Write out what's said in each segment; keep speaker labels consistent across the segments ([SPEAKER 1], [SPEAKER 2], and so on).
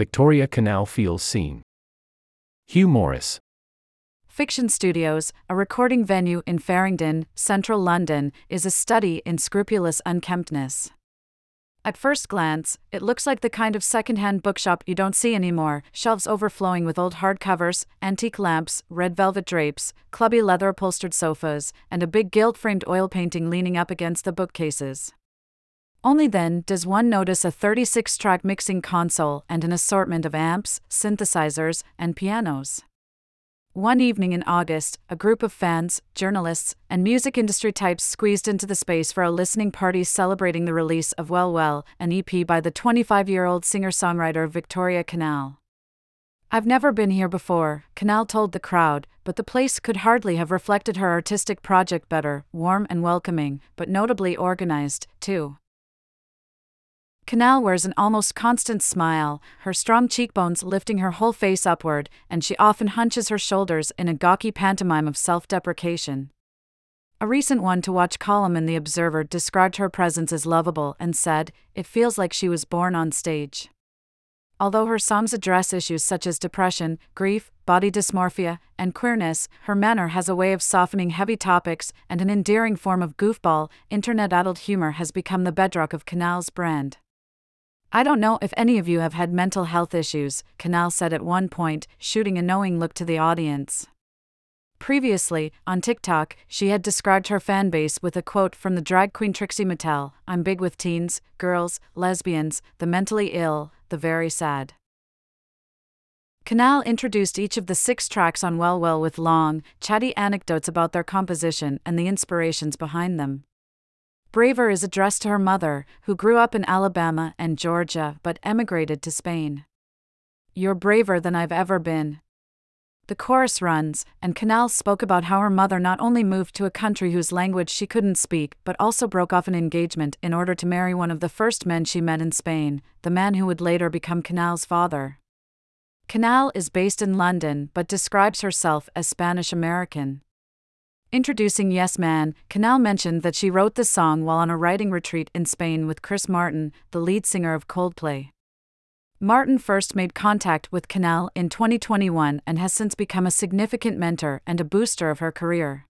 [SPEAKER 1] Victoria Canal feels seen. Hugh Morris.
[SPEAKER 2] Fiction Studios, a recording venue in Farringdon, central London, is a study in scrupulous unkemptness. At first glance, it looks like the kind of second-hand bookshop you don't see anymore shelves overflowing with old hardcovers, antique lamps, red velvet drapes, clubby leather upholstered sofas, and a big gilt framed oil painting leaning up against the bookcases. Only then does one notice a 36 track mixing console and an assortment of amps, synthesizers, and pianos. One evening in August, a group of fans, journalists, and music industry types squeezed into the space for a listening party celebrating the release of Well Well, an EP by the 25 year old singer songwriter Victoria Canal. I've never been here before, Canal told the crowd, but the place could hardly have reflected her artistic project better, warm and welcoming, but notably organized, too. Canal wears an almost constant smile, her strong cheekbones lifting her whole face upward, and she often hunches her shoulders in a gawky pantomime of self deprecation. A recent one to watch column in The Observer described her presence as lovable and said, It feels like she was born on stage. Although her songs address issues such as depression, grief, body dysmorphia, and queerness, her manner has a way of softening heavy topics, and an endearing form of goofball, internet adult humor has become the bedrock of Canal's brand. I don't know if any of you have had mental health issues, Canal said at one point, shooting a knowing look to the audience. Previously, on TikTok, she had described her fan base with a quote from the drag queen Trixie Mattel I'm big with teens, girls, lesbians, the mentally ill, the very sad. Canal introduced each of the six tracks on Well Well with long, chatty anecdotes about their composition and the inspirations behind them. Braver is addressed to her mother, who grew up in Alabama and Georgia but emigrated to Spain. You're braver than I've ever been. The chorus runs, and Canal spoke about how her mother not only moved to a country whose language she couldn't speak, but also broke off an engagement in order to marry one of the first men she met in Spain, the man who would later become Canal's father. Canal is based in London but describes herself as Spanish American. Introducing Yes Man, Canal mentioned that she wrote the song while on a writing retreat in Spain with Chris Martin, the lead singer of Coldplay. Martin first made contact with Canal in 2021 and has since become a significant mentor and a booster of her career.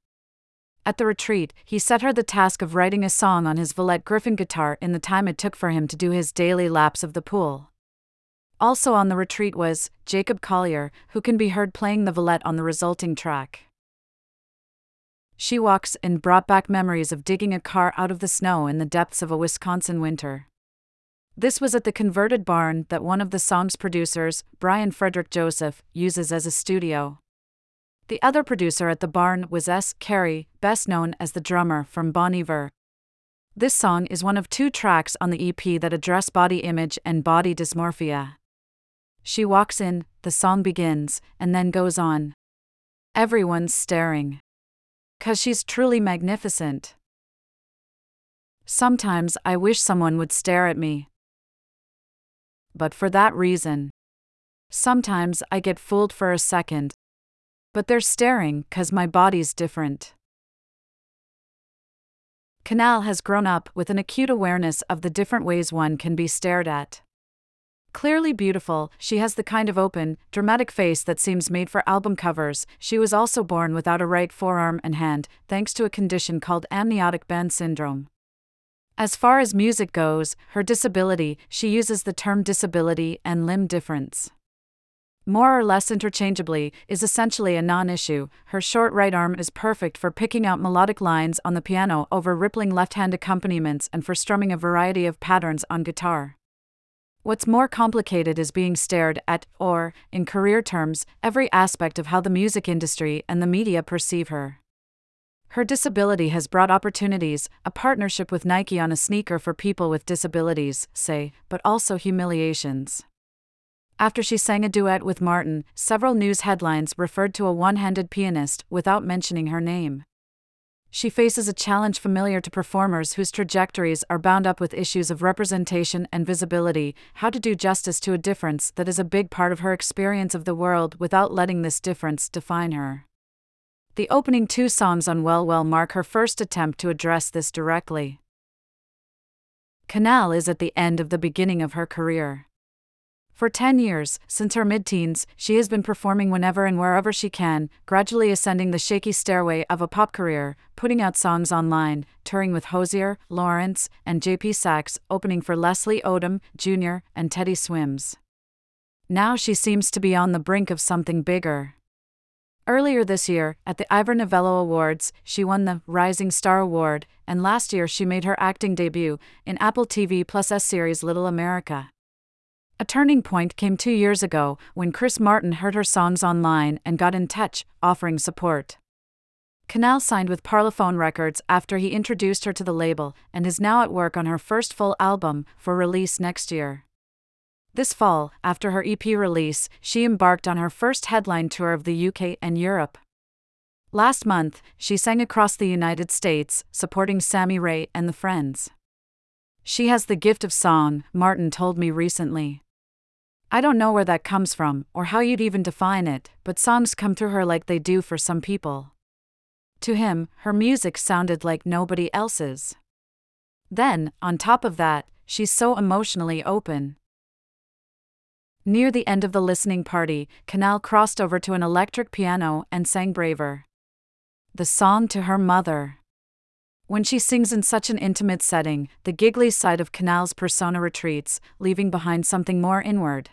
[SPEAKER 2] At the retreat, he set her the task of writing a song on his Villette Griffin guitar in the time it took for him to do his daily laps of the pool. Also on the retreat was Jacob Collier, who can be heard playing the Villette on the resulting track. She Walks In brought back memories of digging a car out of the snow in the depths of a Wisconsin winter. This was at the converted barn that one of the song's producers, Brian Frederick Joseph, uses as a studio. The other producer at the barn was S. Carey, best known as the drummer from Bon Iver. This song is one of two tracks on the EP that address body image and body dysmorphia. She walks in, the song begins, and then goes on. Everyone's staring. Cause she's truly magnificent. Sometimes I wish someone would stare at me. But for that reason. Sometimes I get fooled for a second. But they're staring cause my body's different. Canal has grown up with an acute awareness of the different ways one can be stared at. Clearly beautiful, she has the kind of open, dramatic face that seems made for album covers. She was also born without a right forearm and hand, thanks to a condition called amniotic band syndrome. As far as music goes, her disability, she uses the term disability and limb difference. More or less interchangeably, is essentially a non issue. Her short right arm is perfect for picking out melodic lines on the piano over rippling left hand accompaniments and for strumming a variety of patterns on guitar. What's more complicated is being stared at, or, in career terms, every aspect of how the music industry and the media perceive her. Her disability has brought opportunities, a partnership with Nike on a sneaker for people with disabilities, say, but also humiliations. After she sang a duet with Martin, several news headlines referred to a one handed pianist without mentioning her name. She faces a challenge familiar to performers whose trajectories are bound up with issues of representation and visibility how to do justice to a difference that is a big part of her experience of the world without letting this difference define her. The opening two songs on Well Well mark her first attempt to address this directly. Canal is at the end of the beginning of her career. For 10 years, since her mid teens, she has been performing whenever and wherever she can, gradually ascending the shaky stairway of a pop career, putting out songs online, touring with Hozier, Lawrence, and JP Saxe, opening for Leslie Odom, Jr., and Teddy Swims. Now she seems to be on the brink of something bigger. Earlier this year, at the Ivor Novello Awards, she won the Rising Star Award, and last year she made her acting debut in Apple TV Plus' series Little America. A turning point came two years ago when Chris Martin heard her songs online and got in touch, offering support. Canal signed with Parlophone Records after he introduced her to the label and is now at work on her first full album for release next year. This fall, after her EP release, she embarked on her first headline tour of the UK and Europe. Last month, she sang across the United States, supporting Sammy Rae and the Friends. She has the gift of song, Martin told me recently. I don't know where that comes from, or how you'd even define it, but songs come through her like they do for some people. To him, her music sounded like nobody else's. Then, on top of that, she's so emotionally open. Near the end of the listening party, Canal crossed over to an electric piano and sang Braver. The song to her mother. When she sings in such an intimate setting, the giggly side of Canal's persona retreats, leaving behind something more inward.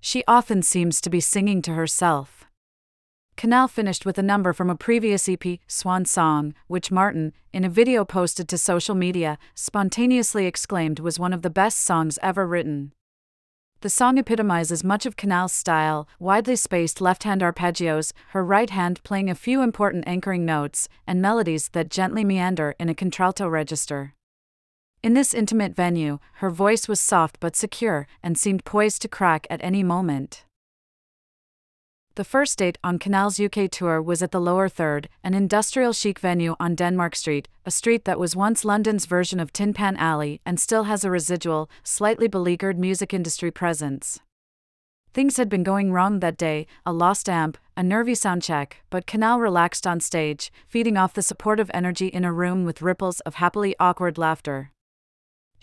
[SPEAKER 2] She often seems to be singing to herself. Canal finished with a number from a previous EP, Swan Song, which Martin, in a video posted to social media, spontaneously exclaimed was one of the best songs ever written. The song epitomizes much of Canal's style, widely spaced left hand arpeggios, her right hand playing a few important anchoring notes, and melodies that gently meander in a contralto register. In this intimate venue, her voice was soft but secure and seemed poised to crack at any moment. The first date on Canal's UK tour was at the Lower Third, an industrial chic venue on Denmark Street, a street that was once London's version of Tin Pan Alley and still has a residual, slightly beleaguered music industry presence. Things had been going wrong that day a lost amp, a nervy soundcheck, but Canal relaxed on stage, feeding off the supportive energy in a room with ripples of happily awkward laughter.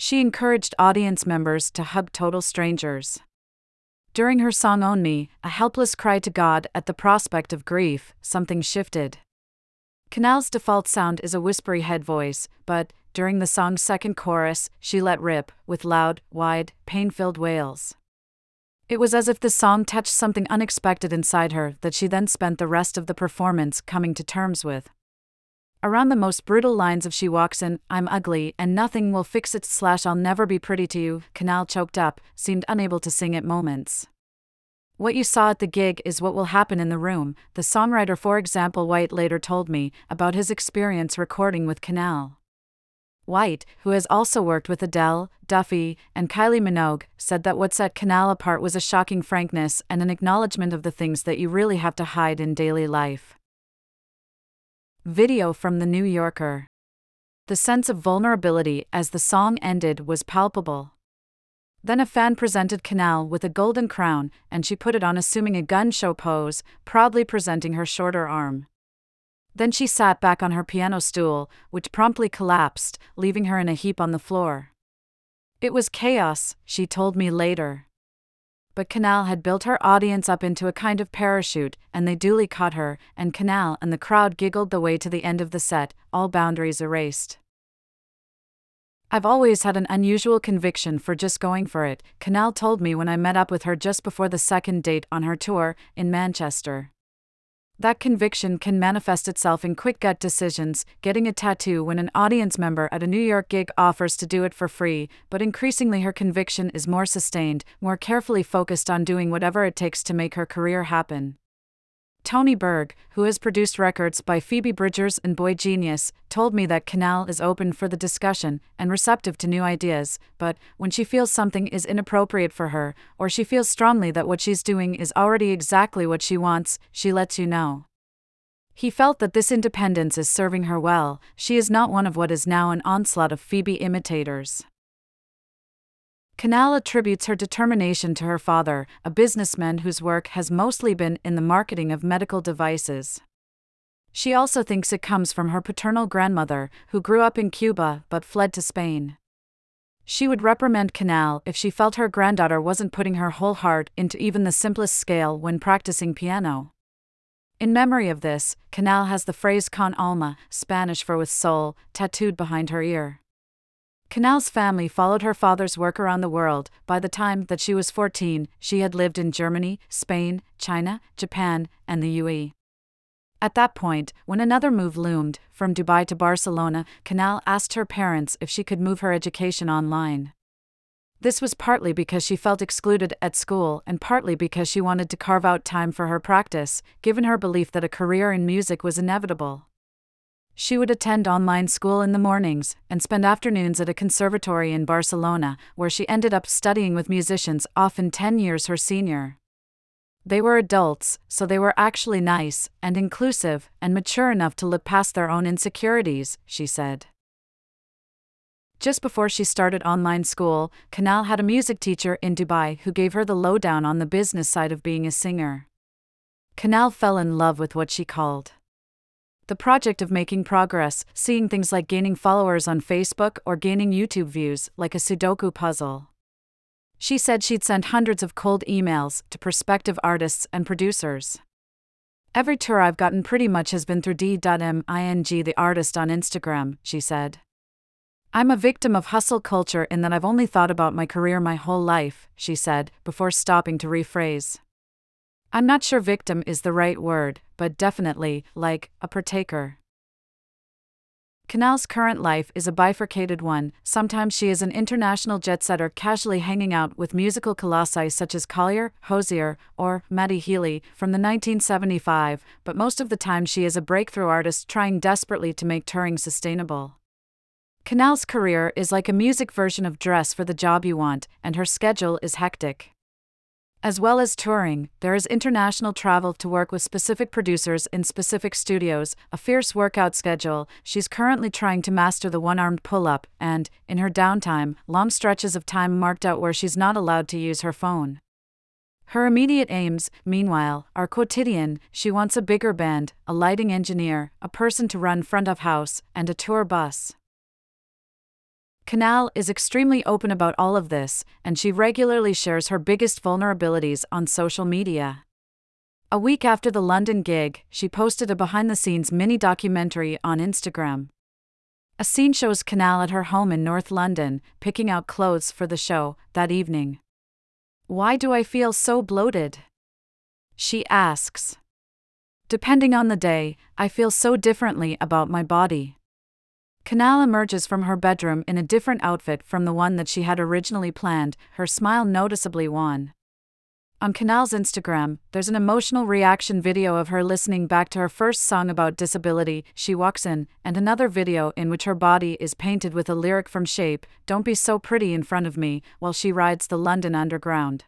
[SPEAKER 2] She encouraged audience members to hug total strangers. During her song Own Me, a helpless cry to God at the prospect of grief, something shifted. Canal's default sound is a whispery head voice, but, during the song's second chorus, she let rip, with loud, wide, pain filled wails. It was as if the song touched something unexpected inside her that she then spent the rest of the performance coming to terms with. Around the most brutal lines of She Walks In, I'm ugly, and nothing will fix it, slash, I'll never be pretty to you, Canal choked up, seemed unable to sing at moments. What you saw at the gig is what will happen in the room, the songwriter, for example, White later told me about his experience recording with Canal. White, who has also worked with Adele, Duffy, and Kylie Minogue, said that what set Canal apart was a shocking frankness and an acknowledgement of the things that you really have to hide in daily life. Video from The New Yorker. The sense of vulnerability as the song ended was palpable. Then a fan presented Canal with a golden crown, and she put it on, assuming a gun show pose, proudly presenting her shorter arm. Then she sat back on her piano stool, which promptly collapsed, leaving her in a heap on the floor. It was chaos, she told me later but Canal had built her audience up into a kind of parachute, and they duly caught her, and Canal and the crowd giggled the way to the end of the set, all boundaries erased. I've always had an unusual conviction for just going for it, Canal told me when I met up with her just before the second date on her tour in Manchester. That conviction can manifest itself in quick gut decisions, getting a tattoo when an audience member at a New York gig offers to do it for free, but increasingly her conviction is more sustained, more carefully focused on doing whatever it takes to make her career happen. Tony Berg, who has produced records by Phoebe Bridgers and boygenius, told me that Canal is open for the discussion and receptive to new ideas, but when she feels something is inappropriate for her, or she feels strongly that what she's doing is already exactly what she wants, she lets you know. He felt that this independence is serving her well, she is not one of what is now an onslaught of Phoebe imitators. Canal attributes her determination to her father, a businessman whose work has mostly been in the marketing of medical devices. She also thinks it comes from her paternal grandmother, who grew up in Cuba but fled to Spain. She would reprimand Canal if she felt her granddaughter wasn't putting her whole heart into even the simplest scale when practicing piano. In memory of this, Canal has the phrase con alma, Spanish for with soul, tattooed behind her ear. Canal's family followed her father's work around the world. By the time that she was 14, she had lived in Germany, Spain, China, Japan, and the UAE. At that point, when another move loomed, from Dubai to Barcelona, Canal asked her parents if she could move her education online. This was partly because she felt excluded at school and partly because she wanted to carve out time for her practice, given her belief that a career in music was inevitable. She would attend online school in the mornings and spend afternoons at a conservatory in Barcelona, where she ended up studying with musicians often 10 years her senior. They were adults, so they were actually nice and inclusive and mature enough to look past their own insecurities, she said. Just before she started online school, Canal had a music teacher in Dubai who gave her the lowdown on the business side of being a singer. Canal fell in love with what she called the project of making progress, seeing things like gaining followers on Facebook or gaining YouTube views, like a Sudoku puzzle. She said she'd sent hundreds of cold emails to prospective artists and producers. Every tour I've gotten pretty much has been through D.Ming, the artist on Instagram, she said. I'm a victim of hustle culture in that I've only thought about my career my whole life, she said, before stopping to rephrase. I'm not sure victim is the right word, but definitely, like, a partaker. Canal's current life is a bifurcated one. Sometimes she is an international jet setter casually hanging out with musical colossi such as Collier, Hozier, or Matty Healy from the 1975, but most of the time she is a breakthrough artist trying desperately to make touring sustainable. Canal's career is like a music version of Dress for the Job You Want, and her schedule is hectic. As well as touring, there is international travel to work with specific producers in specific studios, a fierce workout schedule. She's currently trying to master the one armed pull up, and, in her downtime, long stretches of time marked out where she's not allowed to use her phone. Her immediate aims, meanwhile, are quotidian. She wants a bigger band, a lighting engineer, a person to run front of house, and a tour bus. Canal is extremely open about all of this, and she regularly shares her biggest vulnerabilities on social media. A week after the London gig, she posted a behind the scenes mini documentary on Instagram. A scene shows Canal at her home in North London, picking out clothes for the show that evening. Why do I feel so bloated? She asks. Depending on the day, I feel so differently about my body. Canal emerges from her bedroom in a different outfit from the one that she had originally planned, her smile noticeably wan. On Canal's Instagram, there's an emotional reaction video of her listening back to her first song about disability, She Walks In, and another video in which her body is painted with a lyric from Shape, Don't Be So Pretty in Front of Me, while she rides the London Underground.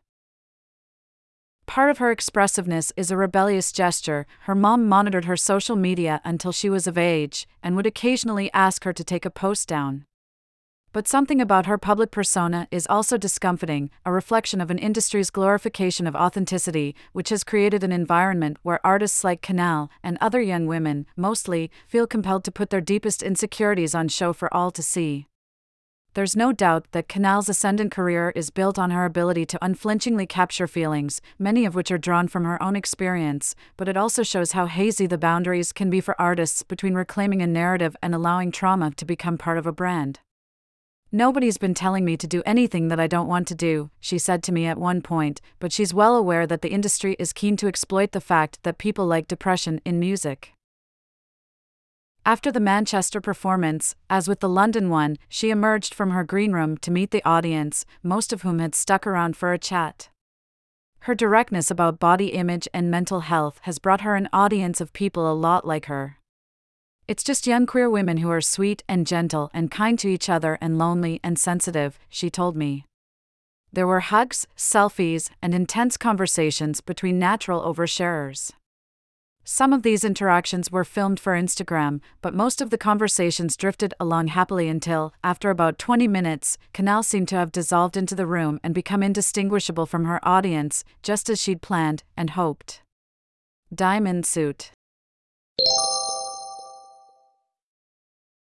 [SPEAKER 2] Part of her expressiveness is a rebellious gesture. Her mom monitored her social media until she was of age and would occasionally ask her to take a post down. But something about her public persona is also discomfiting, a reflection of an industry's glorification of authenticity, which has created an environment where artists like Canal and other young women, mostly, feel compelled to put their deepest insecurities on show for all to see there's no doubt that Canal's ascendant career is built on her ability to unflinchingly capture feelings, many of which are drawn from her own experience, but it also shows how hazy the boundaries can be for artists between reclaiming a narrative and allowing trauma to become part of a brand. Nobody's been telling me to do anything that I don't want to do, she said to me at one point, but she's well aware that the industry is keen to exploit the fact that people like depression in music. After the Manchester performance, as with the London one, she emerged from her green room to meet the audience, most of whom had stuck around for a chat. Her directness about body image and mental health has brought her an audience of people a lot like her. It's just young queer women who are sweet and gentle and kind to each other and lonely and sensitive, she told me. There were hugs, selfies, and intense conversations between natural oversharers. Some of these interactions were filmed for Instagram, but most of the conversations drifted along happily until, after about 20 minutes, Canal seemed to have dissolved into the room and become indistinguishable from her audience, just as she'd planned and hoped. Diamond Suit